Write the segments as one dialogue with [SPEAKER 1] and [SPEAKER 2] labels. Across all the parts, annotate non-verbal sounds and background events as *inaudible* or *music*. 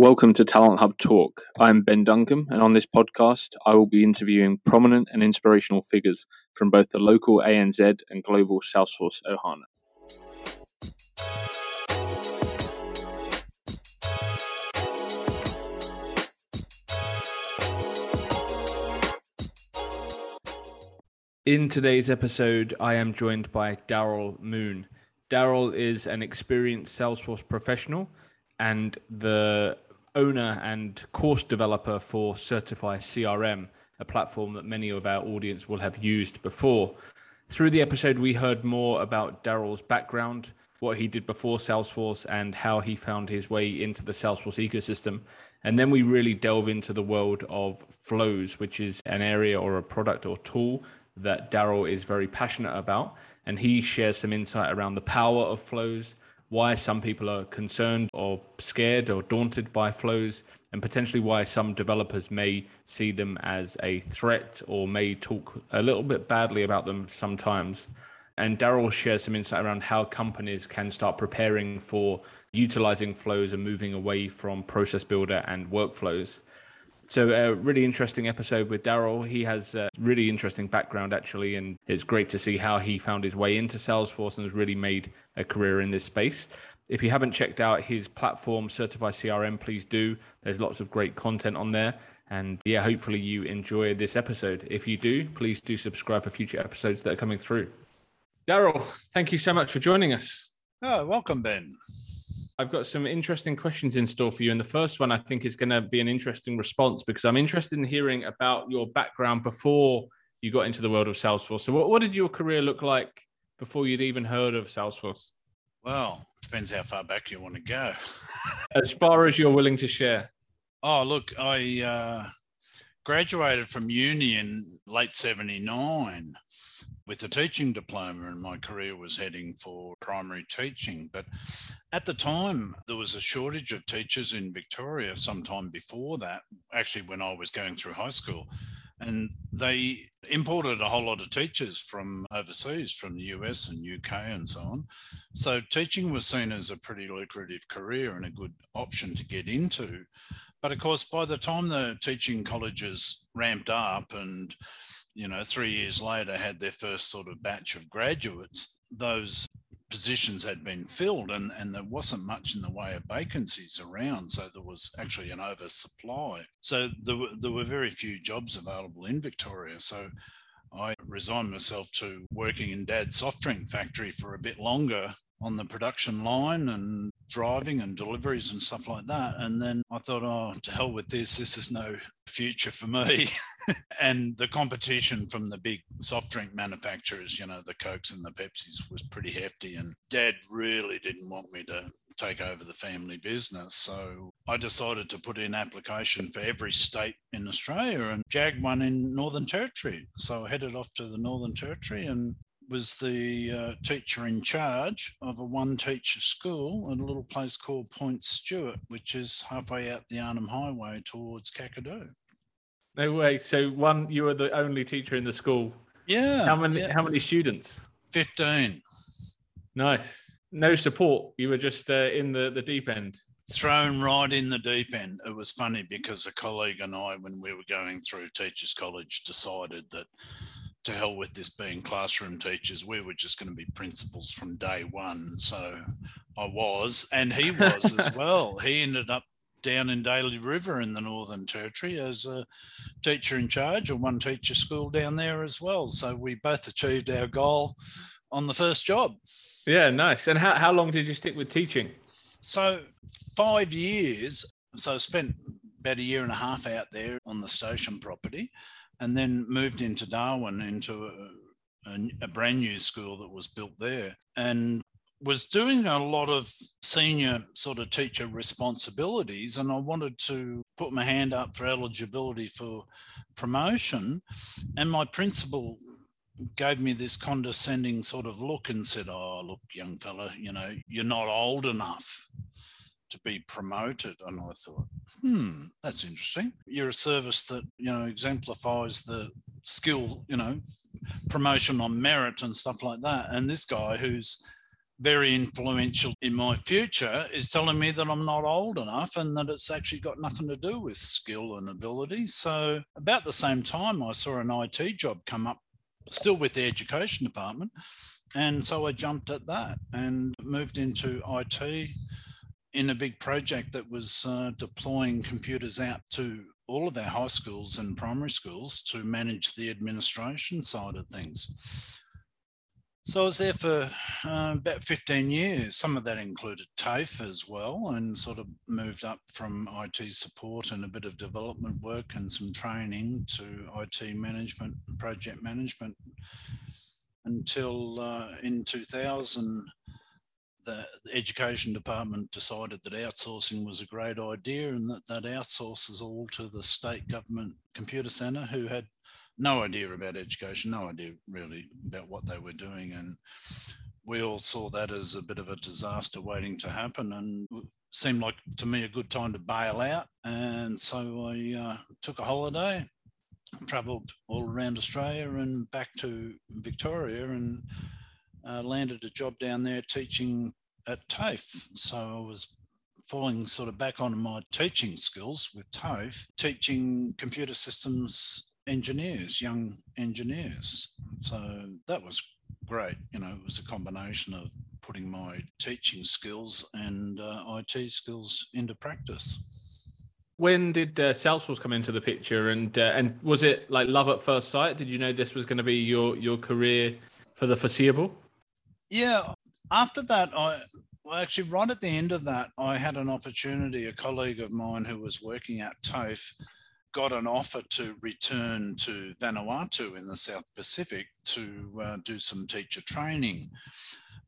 [SPEAKER 1] Welcome to Talent Hub Talk. I'm Ben Duncombe, and on this podcast, I will be interviewing prominent and inspirational figures from both the local ANZ and global Salesforce Ohana. In today's episode, I am joined by Daryl Moon. Daryl is an experienced Salesforce professional and the owner and course developer for Certify CRM, a platform that many of our audience will have used before. Through the episode, we heard more about Daryl's background, what he did before Salesforce, and how he found his way into the Salesforce ecosystem. And then we really delve into the world of flows, which is an area or a product or tool that Daryl is very passionate about. And he shares some insight around the power of flows, why some people are concerned or scared or daunted by flows, and potentially why some developers may see them as a threat or may talk a little bit badly about them sometimes. And Daryl shares some insight around how companies can start preparing for utilizing flows and moving away from process builder and workflows. So a really interesting episode with Daryl. He has a really interesting background actually, and it's great to see how he found his way into Salesforce and has really made a career in this space. If you haven't checked out his platform, Certify CRM, please do. There's lots of great content on there. And yeah, hopefully you enjoy this episode. If you do, please do subscribe for future episodes that are coming through. Daryl, thank you so much for joining us.
[SPEAKER 2] Oh, welcome, Ben.
[SPEAKER 1] I've got some interesting questions in store for you. And the first one I think is going to be an interesting response because I'm interested in hearing about your background before you got into the world of Salesforce. So, what, what did your career look like before you'd even heard of Salesforce?
[SPEAKER 2] Well, depends how far back you want to go.
[SPEAKER 1] as far as you're willing to share.
[SPEAKER 2] Oh, look, I uh, graduated from uni in late 79 with a teaching diploma and my career was heading for primary teaching. But at the time, there was a shortage of teachers in Victoria sometime before that, actually, when I was going through high school. And they imported a whole lot of teachers from overseas, from the US and UK and so on. So teaching was seen as a pretty lucrative career and a good option to get into. But of course, by the time the teaching colleges ramped up and you know, three years later had their first sort of batch of graduates, those positions had been filled and, and there wasn't much in the way of vacancies around. So there was actually an oversupply. So there were, there were very few jobs available in Victoria. So I resigned myself to working in dad's soft drink factory for a bit longer on the production line and driving and deliveries and stuff like that. And then I thought, oh, to hell with this. This is no future for me. *laughs* and the competition from the big soft drink manufacturers, you know, the Cokes and the Pepsis was pretty hefty. And dad really didn't want me to take over the family business. So I decided to put in application for every state in Australia and jagged one in Northern Territory. So I headed off to the Northern Territory and was the uh, teacher in charge of a one teacher school at a little place called Point Stuart, which is halfway out the Arnhem Highway towards Kakadu.
[SPEAKER 1] No way. So one, you were the only teacher in the school.
[SPEAKER 2] Yeah.
[SPEAKER 1] How many?
[SPEAKER 2] Yeah.
[SPEAKER 1] How many students?
[SPEAKER 2] Fifteen.
[SPEAKER 1] Nice. No support. You were just uh, in the the deep end.
[SPEAKER 2] Thrown right in the deep end. It was funny because a colleague and I, when we were going through Teachers College, decided that to hell with this being classroom teachers. We were just going to be principals from day one. So I was, and he was as *laughs* well. He ended up down in Daly River in the Northern Territory as a teacher in charge of one teacher school down there as well. So we both achieved our goal on the first job.
[SPEAKER 1] Yeah, nice. And how, how long did you stick with teaching?
[SPEAKER 2] So five years. So I spent about a year and a half out there on the station property and then moved into Darwin into a, a, a, brand new school that was built there and was doing a lot of senior sort of teacher responsibilities and I wanted to put my hand up for eligibility for promotion and my principal gave me this condescending sort of look and said oh look young fella you know you're not old enough to be promoted. And I thought, hmm, that's interesting. You're a service that, you know, exemplifies the skill, you know, promotion on merit and stuff like that. And this guy who's very influential in my future is telling me that I'm not old enough and that it's actually got nothing to do with skill and ability. So, about the same time, I saw an IT job come up, still with the education department. And so I jumped at that and moved into IT in a big project that was uh, deploying computers out to all of our high schools and primary schools to manage the administration side of things. So I was there for uh, about 15 years. Some of that included TAFE as well, and sort of moved up from IT support and a bit of development work and some training to IT management, project management, until uh, in 2000, the education department decided that outsourcing was a great idea and that that outsources all to the state government computer centre who had no idea about education, no idea really about what they were doing. And we all saw that as a bit of a disaster waiting to happen and seemed like to me a good time to bail out. And so I uh, took a holiday, travelled all around Australia and back to Victoria and uh, landed a job down there teaching at TAFE. So I was falling sort of back on my teaching skills with TAFE, teaching computer systems engineers, young engineers. So that was great. You know, it was a combination of putting my teaching skills and uh, IT skills into practice.
[SPEAKER 1] When did uh, Salesforce come into the picture, and uh, and was it like love at first sight? Did you know this was going to be your your career for the foreseeable?
[SPEAKER 2] Yeah. After that, I well, actually right at the end of that, I had an opportunity. A colleague of mine who was working at TAFE got an offer to return to Vanuatu in the South Pacific to uh, do some teacher training.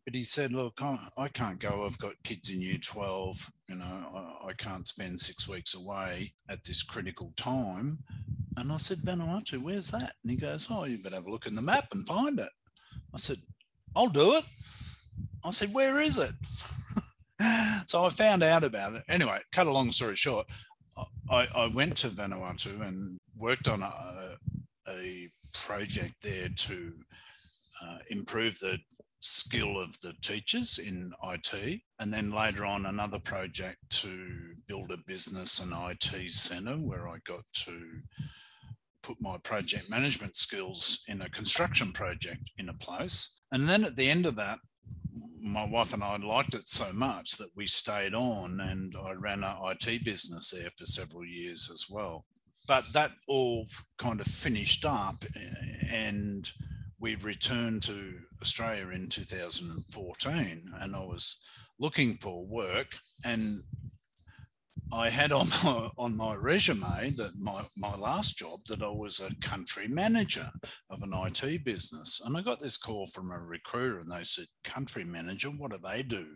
[SPEAKER 2] But he said, Look, I can't go. I've got kids in year 12. You know, I, I can't spend six weeks away at this critical time. And I said, Vanuatu, where's that? And he goes, Oh, you better have a look in the map and find it. I said, I'll do it. I said, Where is it? *laughs* so I found out about it. Anyway, cut a long story short, I, I went to Vanuatu and worked on a, a project there to uh, improve the skill of the teachers in IT, and then later on another project to build a business and IT center where I got to put my project management skills in a construction project in a place. And then at the end of that, my wife and I liked it so much that we stayed on, and I ran an IT business there for several years as well. But that all kind of finished up, and we returned to Australia in 2014, and I was looking for work, and I had on my, on my resume that my, my last job that I was a country manager of an IT business. And I got this call from a recruiter and they said, country manager, what do they do?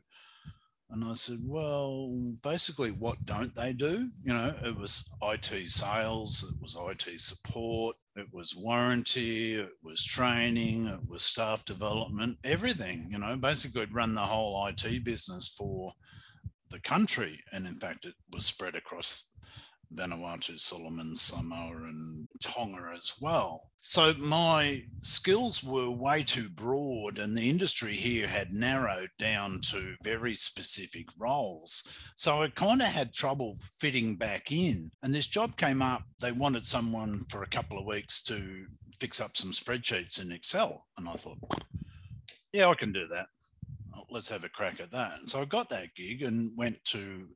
[SPEAKER 2] And I said, well, basically, what don't they do? You know, it was IT sales, it was IT support, it was warranty, it was training, it was staff development, everything. You know, basically, run the whole IT business for the country. And in fact, it was spread across Vanuatu, Solomon, Samoa, and Tonga as well. So my skills were way too broad, and the industry here had narrowed down to very specific roles. So I kind of had trouble fitting back in. And this job came up, they wanted someone for a couple of weeks to fix up some spreadsheets in Excel. And I thought, yeah, I can do that let's have a crack at that. And so I got that gig and went to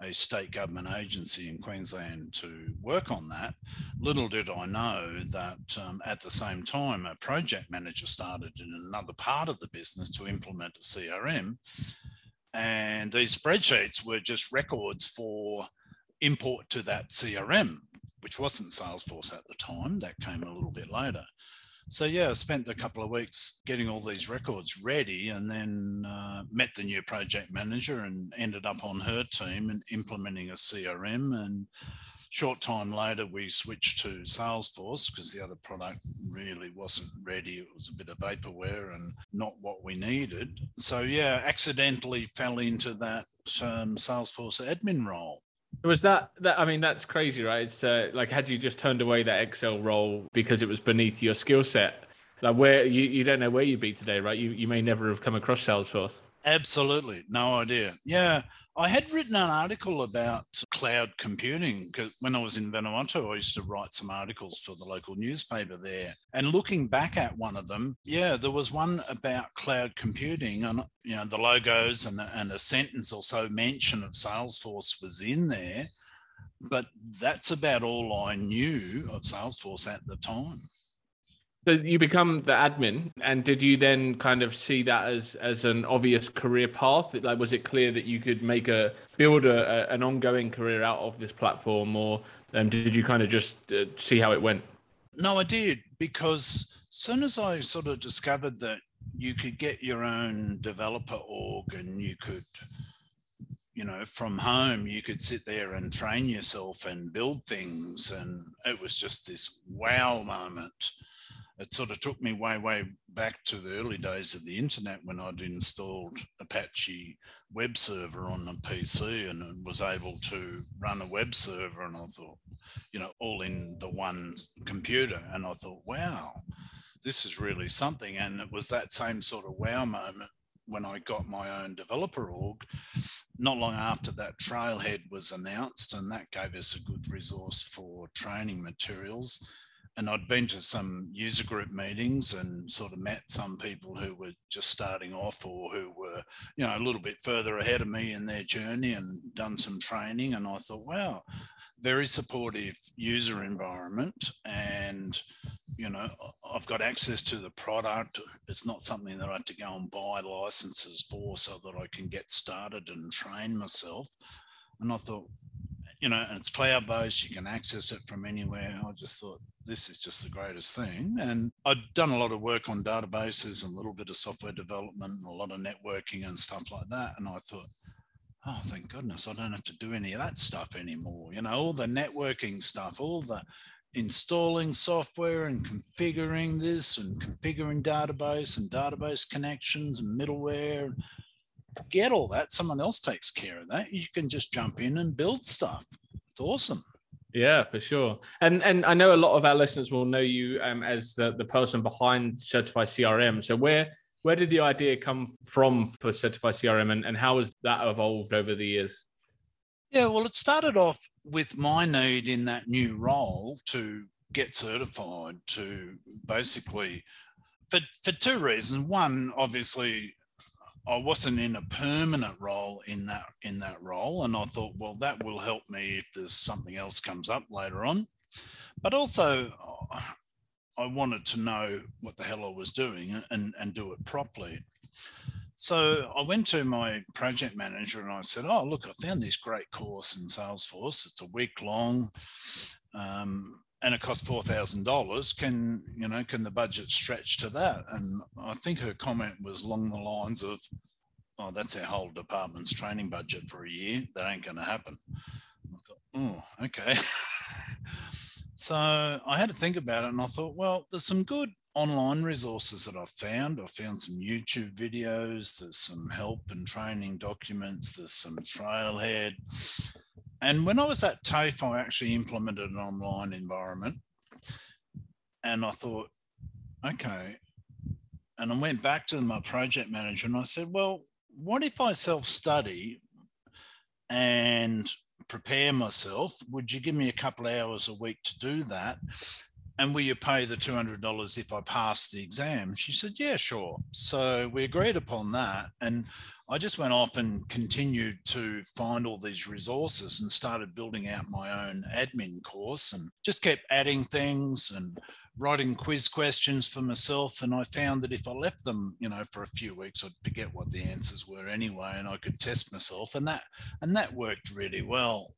[SPEAKER 2] a state government agency in Queensland to work on that. Little did I know that um, at the same time, a project manager started in another part of the business to implement a CRM. And these spreadsheets were just records for import to that CRM, which wasn't Salesforce at the time. That came a little bit later. So yeah, I spent a couple of weeks getting all these records ready, and then uh, met the new project manager and ended up on her team and implementing a CRM. And short time later, we switched to Salesforce because the other product really wasn't ready. It was a bit of vaporware and not what we needed. So yeah, accidentally fell into that um, Salesforce admin role.
[SPEAKER 1] Was that that? I mean, that's crazy, right? It's uh, like had you just turned away that Excel role because it was beneath your skill set, like where you, you don't know where you'd be today, right? You you may never have come across Salesforce.
[SPEAKER 2] Absolutely, no idea. Yeah, I had written an article about cloud computing because when I was in Vanuatu, I used to write some articles for the local newspaper there. And looking back at one of them, yeah, there was one about cloud computing, and you know the logos and and a sentence or so mention of Salesforce was in there, but that's about all I knew of Salesforce at the time.
[SPEAKER 1] So you become the admin, and did you then kind of see that as as an obvious career path? Like, was it clear that you could make a build a, a an ongoing career out of this platform, or um, did you kind of just uh, see how it went?
[SPEAKER 2] No, I did because soon as I sort of discovered that you could get your own developer org and you could you know from home you could sit there and train yourself and build things and it was just this wow moment it sort of took me way, way back to the early days of the internet when I'd installed Apache web server on a PC and was able to run a web server. And I thought, you know, all in the one computer. And I thought, wow, this is really something. And it was that same sort of wow moment when I got my own developer org. Not long after that, Trailhead was announced, and that gave us a good resource for training materials and I'd been to some user group meetings and sort of met some people who were just starting off or who were, you know, a little bit further ahead of me in their journey and done some training. And I thought, wow, very supportive user environment. And, you know, I've got access to the product. It's not something that I have to go and buy licenses for so that I can get started and train myself. And I thought, you know, and it's cloud based, you can access it from anywhere. I just thought this is just the greatest thing. And I'd done a lot of work on databases and a little bit of software development and a lot of networking and stuff like that. And I thought, oh, thank goodness, I don't have to do any of that stuff anymore. You know, all the networking stuff, all the installing software and configuring this and configuring database and database connections and middleware forget all that. Someone else takes care of that. You can just jump in and build stuff. It's awesome.
[SPEAKER 1] Yeah, for sure. And and I know a lot of our listeners will know you um, as the, the person behind Certify CRM. So where where did the idea come from for Certify CRM and, and how has that evolved over the years?
[SPEAKER 2] Yeah, well, it started off with my need in that new role to get certified to basically for, for two reasons. One, obviously, I wasn't in a permanent role in that in that role, and I thought, well, that will help me if there's something else comes up later on. But also, I wanted to know what the hell I was doing and and do it properly. So I went to my project manager and I said, "Oh, look, I found this great course in Salesforce. It's a week long." Um, and it costs four thousand dollars. Can you know? Can the budget stretch to that? And I think her comment was along the lines of, "Oh, that's our whole department's training budget for a year. That ain't going to happen." I thought, "Oh, okay." *laughs* so I had to think about it, and I thought, well, there's some good online resources that I've found. I found some YouTube videos. There's some help and training documents. There's some Trailhead. And when I was at TAFE, I actually implemented an online environment. And I thought, okay. And I went back to my project manager and I said, well, what if I self study and prepare myself? Would you give me a couple hours a week to do that? And will you pay the $200 if I pass the exam? She said, yeah, sure. So we agreed upon that. And I just went off and continued to find all these resources and started building out my own admin course and just kept adding things and writing quiz questions for myself. And I found that if I left them, you know, for a few weeks, I'd forget what the answers were anyway, and I could test myself. And that and that worked really well.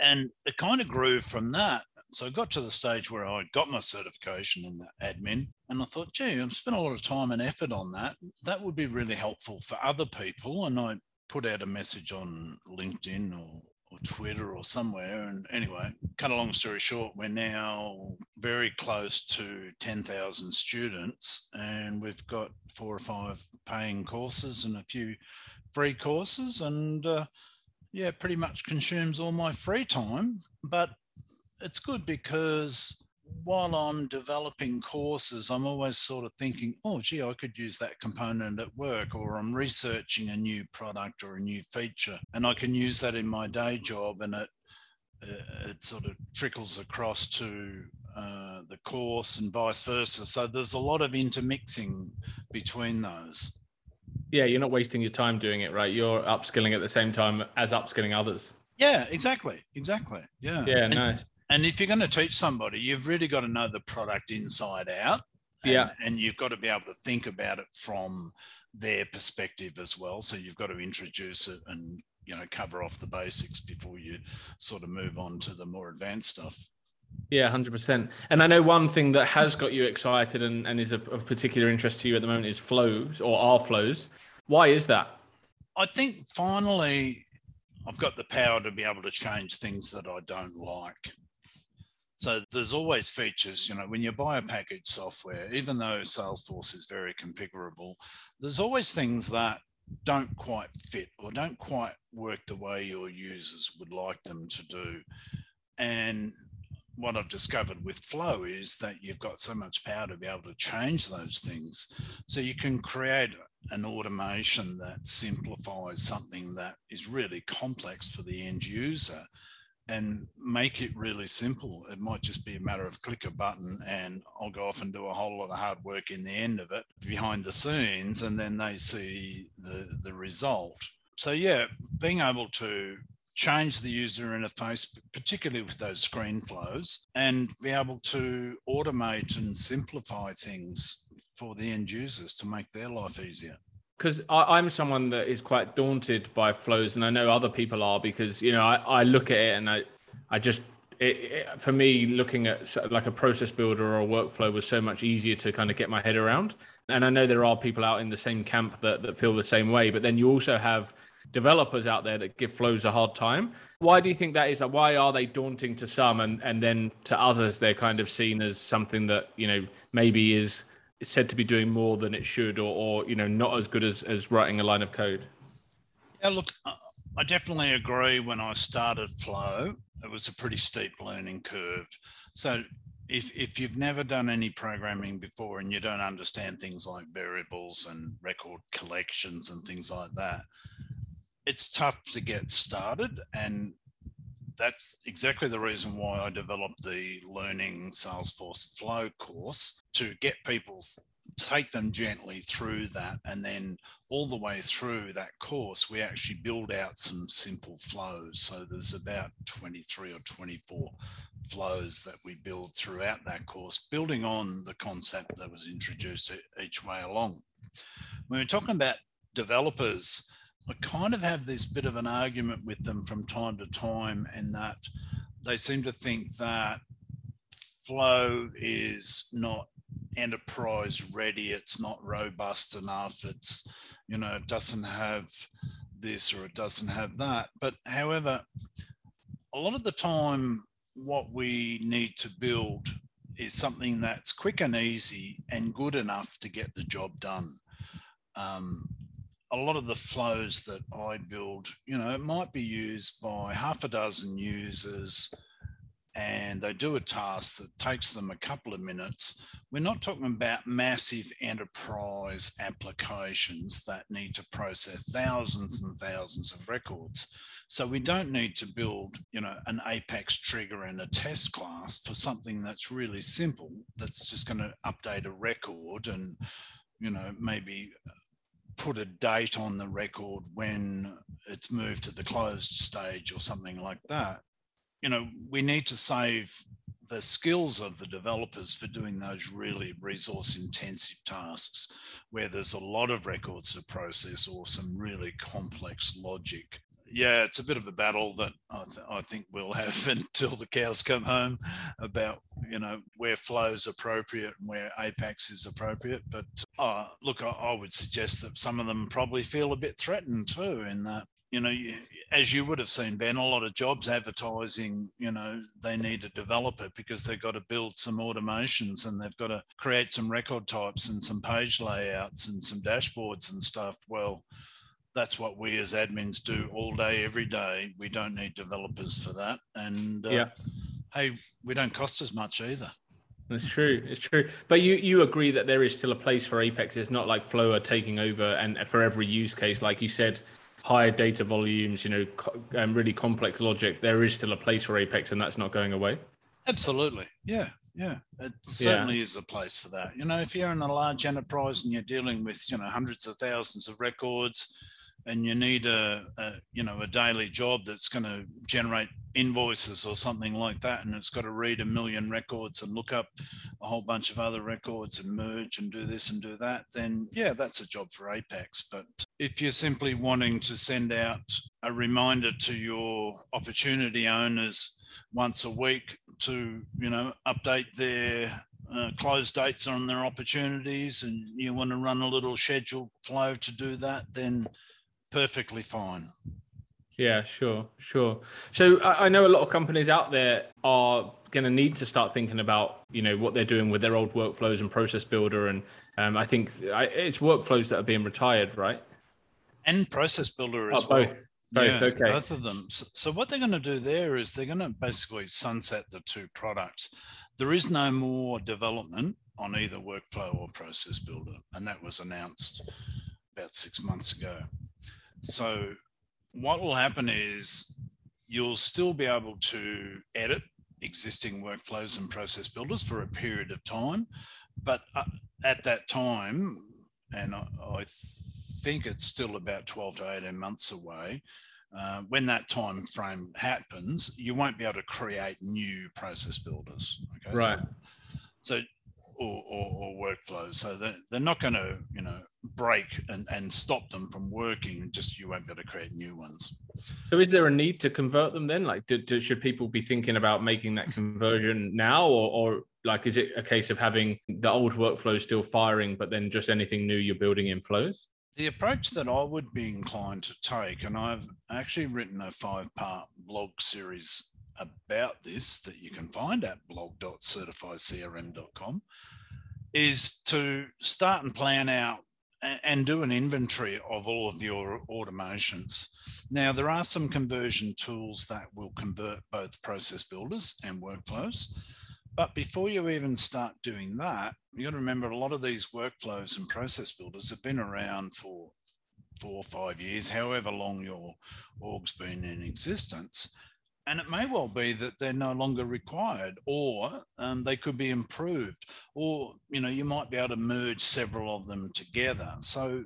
[SPEAKER 2] And it kind of grew from that. So I got to the stage where I got my certification in the admin, and I thought, gee, I've spent a lot of time and effort on that. That would be really helpful for other people. And I put out a message on LinkedIn or, or Twitter or somewhere. And anyway, cut a long story short, we're now very close to 10,000 students, and we've got four or five paying courses and a few free courses. And uh, yeah, pretty much consumes all my free time. But it's good because while I'm developing courses, I'm always sort of thinking, oh, gee, I could use that component at work, or I'm researching a new product or a new feature, and I can use that in my day job, and it uh, it sort of trickles across to uh, the course and vice versa. So there's a lot of intermixing between those.
[SPEAKER 1] Yeah, you're not wasting your time doing it, right? You're upskilling at the same time as upskilling others.
[SPEAKER 2] Yeah, exactly, exactly. Yeah.
[SPEAKER 1] Yeah,
[SPEAKER 2] and,
[SPEAKER 1] nice.
[SPEAKER 2] And if you're going to teach somebody, you've really got to know the product inside out. And,
[SPEAKER 1] yeah.
[SPEAKER 2] And you've got to be able to think about it from their perspective as well. So you've got to introduce it and you know cover off the basics before you sort of move on to the more advanced stuff.
[SPEAKER 1] Yeah, hundred percent. And I know one thing that has got you excited and, and is of, of particular interest to you at the moment is flows or are flows. Why is that?
[SPEAKER 2] I think finally I've got the power to be able to change things that I don't like. So there's always features, you know, when you buy a package software, even though Salesforce is very configurable, there's always things that don't quite fit or don't quite work the way your users would like them to do. And what I've discovered with Flow is that you've got so much power to be able to change those things. So you can create an automation that simplifies something that is really complex for the end user and make it really simple. It might just be a matter of click a button and I'll go off and do a whole lot of hard work in the end of it behind the scenes, and then they see the, the result. So, yeah, being able to change the user interface, particularly with those screen flows, and be able to automate and simplify things for the end users to make their life easier
[SPEAKER 1] because I'm someone that is quite daunted by flows, and I know other people are because you know I, I look at it and I I just it, it, for me looking at like a process builder or a workflow was so much easier to kind of get my head around. And I know there are people out in the same camp that that feel the same way, but then you also have developers out there that give flows a hard time. Why do you think that is? Why are they daunting to some and and then to others they're kind of seen as something that you know maybe is said to be doing more than it should or, or you know not as good as, as writing a line of code?
[SPEAKER 2] Yeah look i definitely agree when i started flow. It was a pretty steep learning curve. So if, if you've never done any programming before and you don't understand things like variables and record collections and things like that it's tough to get started and that's exactly the reason why I developed the Learning Salesforce Flow course to get people take them gently through that and then all the way through that course we actually build out some simple flows. So there's about 23 or 24 flows that we build throughout that course building on the concept that was introduced each way along. When we're talking about developers I kind of have this bit of an argument with them from time to time, in that they seem to think that flow is not enterprise ready, it's not robust enough, it's, you know, it doesn't have this or it doesn't have that. But however, a lot of the time, what we need to build is something that's quick and easy and good enough to get the job done. Um, a lot of the flows that I build, you know, it might be used by half a dozen users and they do a task that takes them a couple of minutes. We're not talking about massive enterprise applications that need to process thousands and thousands of records. So we don't need to build, you know, an Apex trigger and a test class for something that's really simple, that's just going to update a record and, you know, maybe put a date on the record when it's moved to the closed stage or something like that. You know, we need to save the skills of the developers for doing those really resource intensive tasks where there's a lot of records to process or some really complex logic yeah, it's a bit of a battle that I, th- I, think we'll have *laughs* until the cows come home about you know where flow is appropriate and where Apex is appropriate. But uh, look, I, I, would suggest that some of them probably feel a bit threatened too, in that you know, you, as you would have seen, Ben, a lot of jobs advertising, you know, they need a developer because they've got to build some automations and they've got to create some record types and some page layouts and some dashboards and stuff. Well that's what we as admins do all day, every day. We don't need developers for that. And uh, yeah. hey, we don't cost as much either.
[SPEAKER 1] That's true. It's true. But you you agree that there is still a place for Apex. It's not like Flow are taking over, and for every use case, like you said, higher data volumes, you know, and um, really complex logic. There is still a place for Apex, and that's not going away.
[SPEAKER 2] Absolutely. Yeah. Yeah. It certainly yeah. is a place for that. You know, if you're in a large enterprise and you're dealing with, you know, hundreds of thousands of records, and you need a, a, you know a daily job that's going to generate invoices or something like that and it's got to read a million records and look up a whole bunch of other records and merge and do this and do that then yeah that's a job for apex. But if you're simply wanting to send out a reminder to your opportunity owners once a week to you know update their uh, close dates on their opportunities and you want to run a little schedule flow to do that then perfectly fine.
[SPEAKER 1] Yeah, sure, sure. So I, I know a lot of companies out there are going to need to start thinking about you know what they're doing with their old workflows and process builder, and um, I think I, it's workflows that are being retired, right?
[SPEAKER 2] And process builder as
[SPEAKER 1] oh, both. well. Both,
[SPEAKER 2] yeah,
[SPEAKER 1] okay.
[SPEAKER 2] both of them. So, so what they're going to do there is they're going to basically sunset the two products. There is no more development on either workflow or process builder, and that was announced about six months ago. So what will happen is you'll still be able to edit existing workflows and process builders for a period of time. But uh, at that time, and I, I, think it's still about 12 to 18 months away, uh, when that time frame happens, you won't be able to create new process builders.
[SPEAKER 1] Okay. Right.
[SPEAKER 2] So, so or, or, or, workflows. So they're, they're not going to, you know, break and, and stop them from working. Just you won't be able to create new ones.
[SPEAKER 1] So is there a need to convert them then? Like, do, do, should people be thinking about making that conversion now, or, or like, is it a case of having the old workflow still firing, but then just anything new you're building in flows?
[SPEAKER 2] The approach that I would be inclined to take, and I've actually written a five part blog series about this that you can find at blog.certifycrm.com is to start and plan out and do an inventory of all of your automations. Now, there are some conversion tools that will convert both process builders and workflows. But before you even start doing that, you got to remember a lot of these workflows and process builders have been around for four or five years, however long your org's been in existence and it may well be that they're no longer required or um, they could be improved or you know you might be able to merge several of them together. So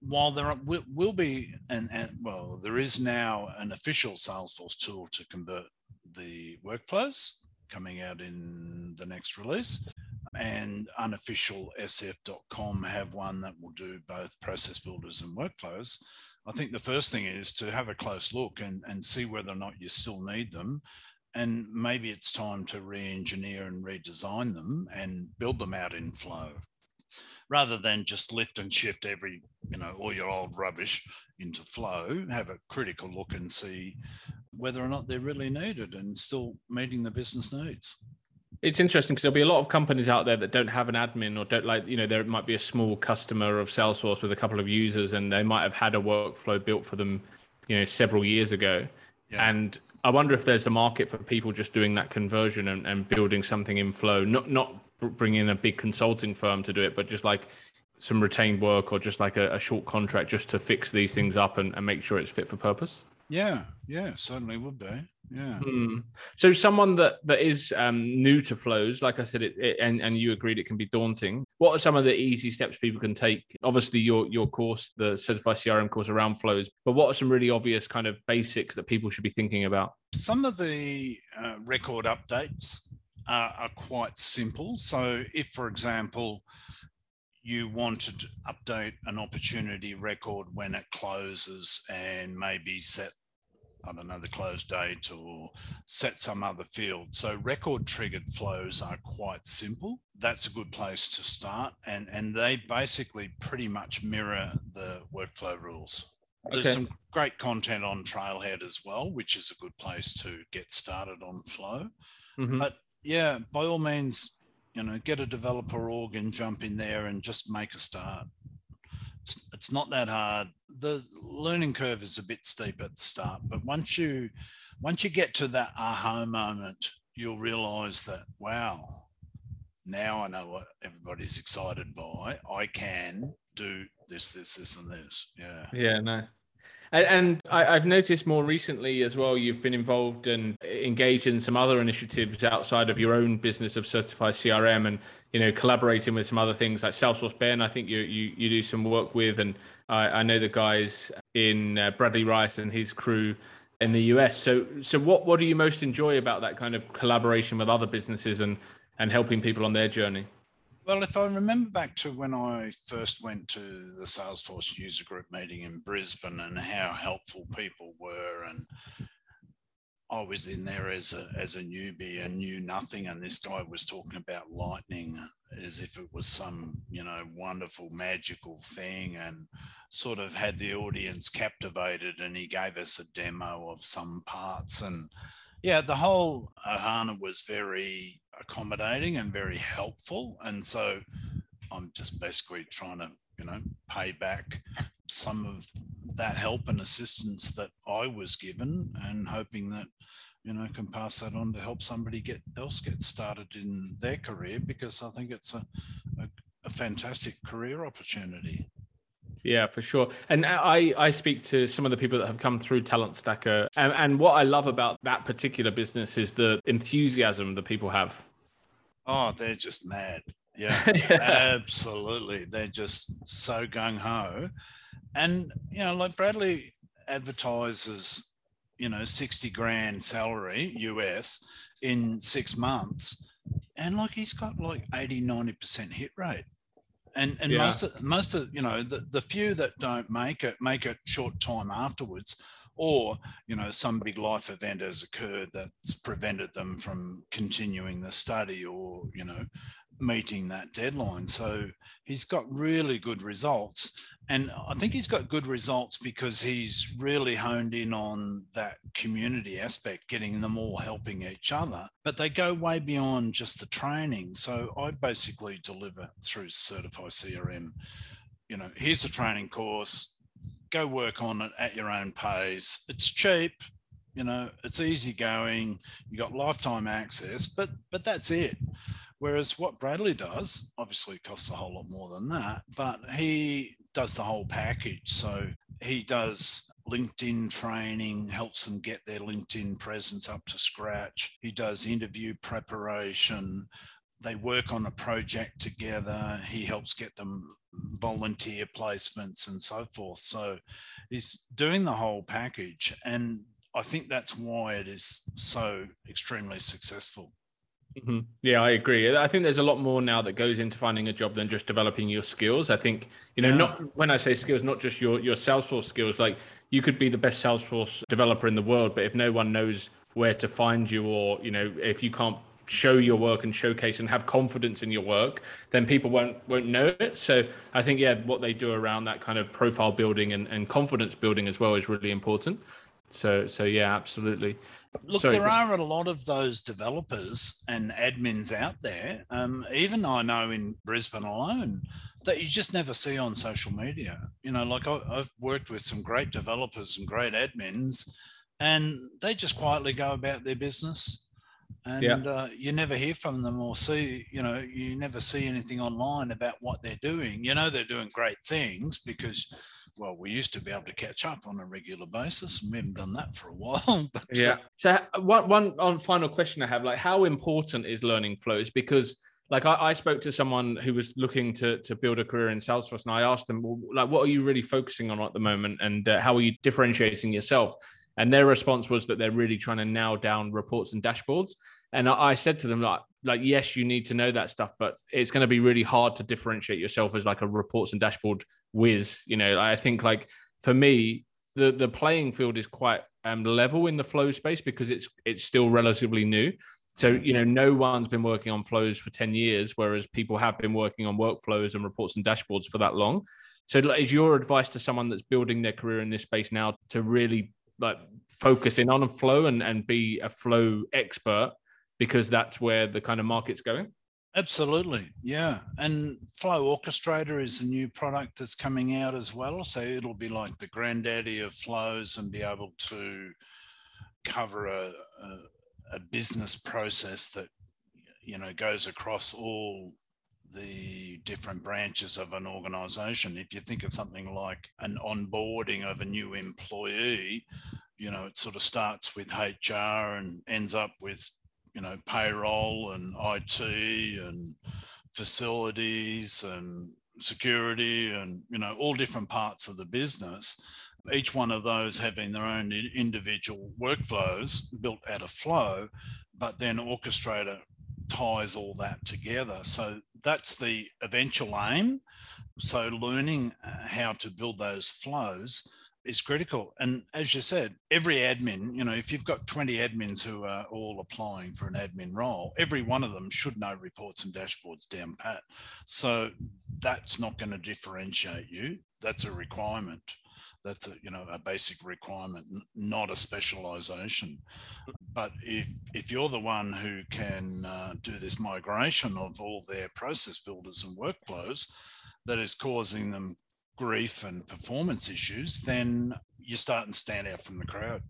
[SPEAKER 2] while there are, will, will be and, and well there is now an official salesforce tool to convert the workflows coming out in the next release. And unofficial sf.com have one that will do both process builders and workflows I think the first thing is to have a close look and, and see whether or not you still need them. And maybe it's time to re engineer and redesign them and build them out in flow rather than just lift and shift every, you know, all your old rubbish into flow. Have a critical look and see whether or not they're really needed and still meeting the business needs
[SPEAKER 1] it's interesting because there'll be a lot of companies out there that don't have an admin or don't like you know there might be a small customer of salesforce with a couple of users and they might have had a workflow built for them you know several years ago yeah. and i wonder if there's a market for people just doing that conversion and, and building something in flow not not bringing a big consulting firm to do it but just like some retained work or just like a, a short contract just to fix these things up and, and make sure it's fit for purpose
[SPEAKER 2] yeah yeah certainly would be yeah.
[SPEAKER 1] Hmm. So someone that that is um, new to flows, like I said, it, it, and and you agreed it can be daunting. What are some of the easy steps people can take? Obviously, your your course, the Certify CRM course around flows, but what are some really obvious kind of basics that people should be thinking about?
[SPEAKER 2] Some of the uh, record updates are, are quite simple. So, if for example you wanted to update an opportunity record when it closes and maybe set I don't know, the close date or set some other field. So record triggered flows are quite simple. That's a good place to start. And, and they basically pretty much mirror the workflow rules. There's some great content on Trailhead as well, which is a good place to get started on flow. Mm-hmm. But yeah, by all means, you know, get a developer org and jump in there and just make a start. It's, it's not that hard. The learning curve is a bit steep at the start, but once you once you get to that aha moment, you'll realize that wow, now I know what everybody's excited by. I can do this, this, this, and this. Yeah.
[SPEAKER 1] Yeah, no. And, I, have noticed more recently as well, you've been involved and engaged in some other initiatives outside of your own business of Certify CRM, and you know, collaborating with some other things like Salesforce Ben. I think you you, you do some work with, and I, I know the guys in uh, Bradley Rice and his crew in the US. So so what what do you most enjoy about that kind of collaboration with other businesses and and helping people on their journey?
[SPEAKER 2] Well, if I remember back to when I first went to the Salesforce user group meeting in Brisbane and how helpful people were, and I was in there as a as a newbie and knew nothing, and this guy was talking about lightning as if it was some you know wonderful magical thing, and sort of had the audience captivated, and he gave us a demo of some parts and yeah, the whole Ohana was very accommodating and very helpful. And so I'm just basically trying to, you know, pay back some of that help and assistance that I was given and hoping that, you know, can pass that on to help somebody get else get started in their career because I think it's a, a, a fantastic career opportunity.
[SPEAKER 1] Yeah, for sure. And I, I speak to some of the people that have come through Talent Stacker. And, and what I love about that particular business is the enthusiasm that people have.
[SPEAKER 2] Oh, they're just mad. Yeah, *laughs* absolutely. They're just so gung ho. And, you know, like Bradley advertises, you know, 60 grand salary US in six months. And like he's got like 80, 90% hit rate and and yeah. most of most of you know the, the few that don't make it make it short time afterwards or you know some big life event has occurred that's prevented them from continuing the study or you know meeting that deadline so he's got really good results and I think he's got good results because he's really honed in on that community aspect, getting them all helping each other. But they go way beyond just the training. So I basically deliver through Certify CRM. You know, here's a training course, go work on it at your own pace. It's cheap, you know, it's easy going, you got lifetime access, but but that's it. Whereas what Bradley does obviously costs a whole lot more than that, but he does the whole package. So he does LinkedIn training, helps them get their LinkedIn presence up to scratch. He does interview preparation. They work on a project together. He helps get them volunteer placements and so forth. So he's doing the whole package. And I think that's why it is so extremely successful.
[SPEAKER 1] Mm-hmm. Yeah, I agree. I think there's a lot more now that goes into finding a job than just developing your skills. I think you know, yeah. not when I say skills, not just your your Salesforce skills. Like you could be the best Salesforce developer in the world, but if no one knows where to find you, or you know, if you can't show your work and showcase and have confidence in your work, then people won't won't know it. So I think yeah, what they do around that kind of profile building and, and confidence building as well is really important. So so yeah, absolutely.
[SPEAKER 2] Look, Sorry, there are a lot of those developers and admins out there. Um, even I know in Brisbane alone that you just never see on social media. You know, like I, I've worked with some great developers and great admins, and they just quietly go about their business and yeah. uh, you never hear from them or see you know you never see anything online about what they're doing you know they're doing great things because well, we used to be able to catch up on a regular basis, and we haven't done that for a while. *laughs* But
[SPEAKER 1] yeah. So one one on final question I have, like, how important is learning flows? Because like I, I, spoke to someone who was looking to to build a career in Salesforce, and I asked them, well, like, what are you really focusing on at the moment, and uh, how are you differentiating yourself? And their response was that they're really trying to nail down reports and dashboards. And I, I said to them, like, like yes, you need to know that stuff, but it's going to be really hard to differentiate yourself as like a reports and dashboard whiz. You know, I think like for me, the the playing field is quite um, level in the flow space because it's it's still relatively new. So you know, no one's been working on flows for ten years, whereas people have been working on workflows and reports and dashboards for that long. So, is your advice to someone that's building their career in this space now to really like focus in on a flow and and be a flow expert because that's where the kind of market's going?
[SPEAKER 2] Absolutely, yeah. And Flow Orchestrator is a new product that's coming out as well. So it'll be like the granddaddy of flows and be able to cover a, a, a business process that you know goes across all the different branches of an organization. If you think of something like an onboarding of a new employee, you know, it sort of starts with HR and ends up with, you know, payroll and IT and facilities and security and, you know, all different parts of the business. Each one of those having their own individual workflows built out of flow, but then Orchestrator ties all that together. So that's the eventual aim. So learning uh, how to build those flows is critical. And as you said, every admin, you know, if you've got 20 admins who are all applying for an admin role, every one of them should know reports and dashboards down pat. So that's not going to differentiate you. That's a requirement that's a you know a basic requirement not a specialization but if if you're the one who can uh, do this migration of all their process builders and workflows that is causing them grief and performance issues then you start and stand out from the crowd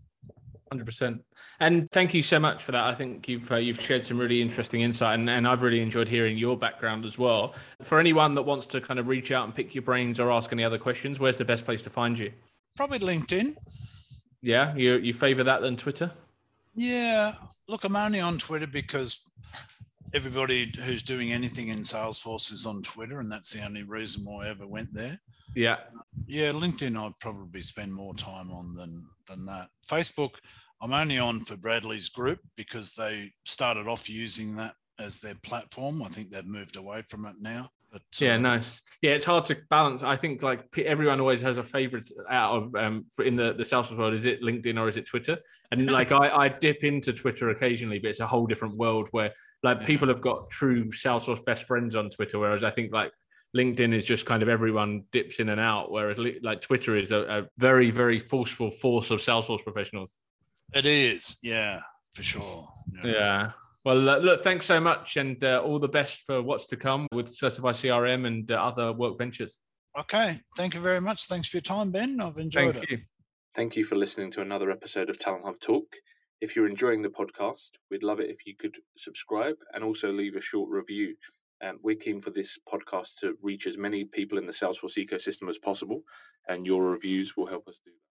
[SPEAKER 1] Hundred percent, and thank you so much for that. I think you've uh, you've shared some really interesting insight, and, and I've really enjoyed hearing your background as well. For anyone that wants to kind of reach out and pick your brains or ask any other questions, where's the best place to find you?
[SPEAKER 2] Probably LinkedIn.
[SPEAKER 1] Yeah, you you favour that than Twitter?
[SPEAKER 2] Yeah, look, I'm only on Twitter because everybody who's doing anything in Salesforce is on Twitter, and that's the only reason why I ever went there.
[SPEAKER 1] Yeah,
[SPEAKER 2] yeah, LinkedIn I'd probably spend more time on than than that. Facebook I'm only on for Bradley's group because they started off using that as their platform. I think they've moved away from it now. But,
[SPEAKER 1] yeah, uh, nice. Yeah, it's hard to balance. I think like everyone always has a favorite out of um in the the Salesforce world. Is it LinkedIn or is it Twitter? And like *laughs* I, I dip into Twitter occasionally, but it's a whole different world where like yeah. people have got true Salesforce best friends on Twitter, whereas I think like LinkedIn is just kind of everyone dips in and out, whereas like Twitter is a, a very very forceful force of Salesforce professionals.
[SPEAKER 2] It is, yeah, for sure.
[SPEAKER 1] Yeah. yeah. Well, uh, look, thanks so much, and uh, all the best for what's to come with Certify CRM and uh, other work ventures.
[SPEAKER 2] Okay, thank you very much. Thanks for your time, Ben. I've enjoyed
[SPEAKER 1] thank
[SPEAKER 2] it.
[SPEAKER 1] You.
[SPEAKER 3] Thank you for listening to another episode of Talent Hub Talk. If you're enjoying the podcast, we'd love it if you could subscribe and also leave a short review. Um, we're keen for this podcast to reach as many people in the Salesforce ecosystem as possible, and your reviews will help us do that.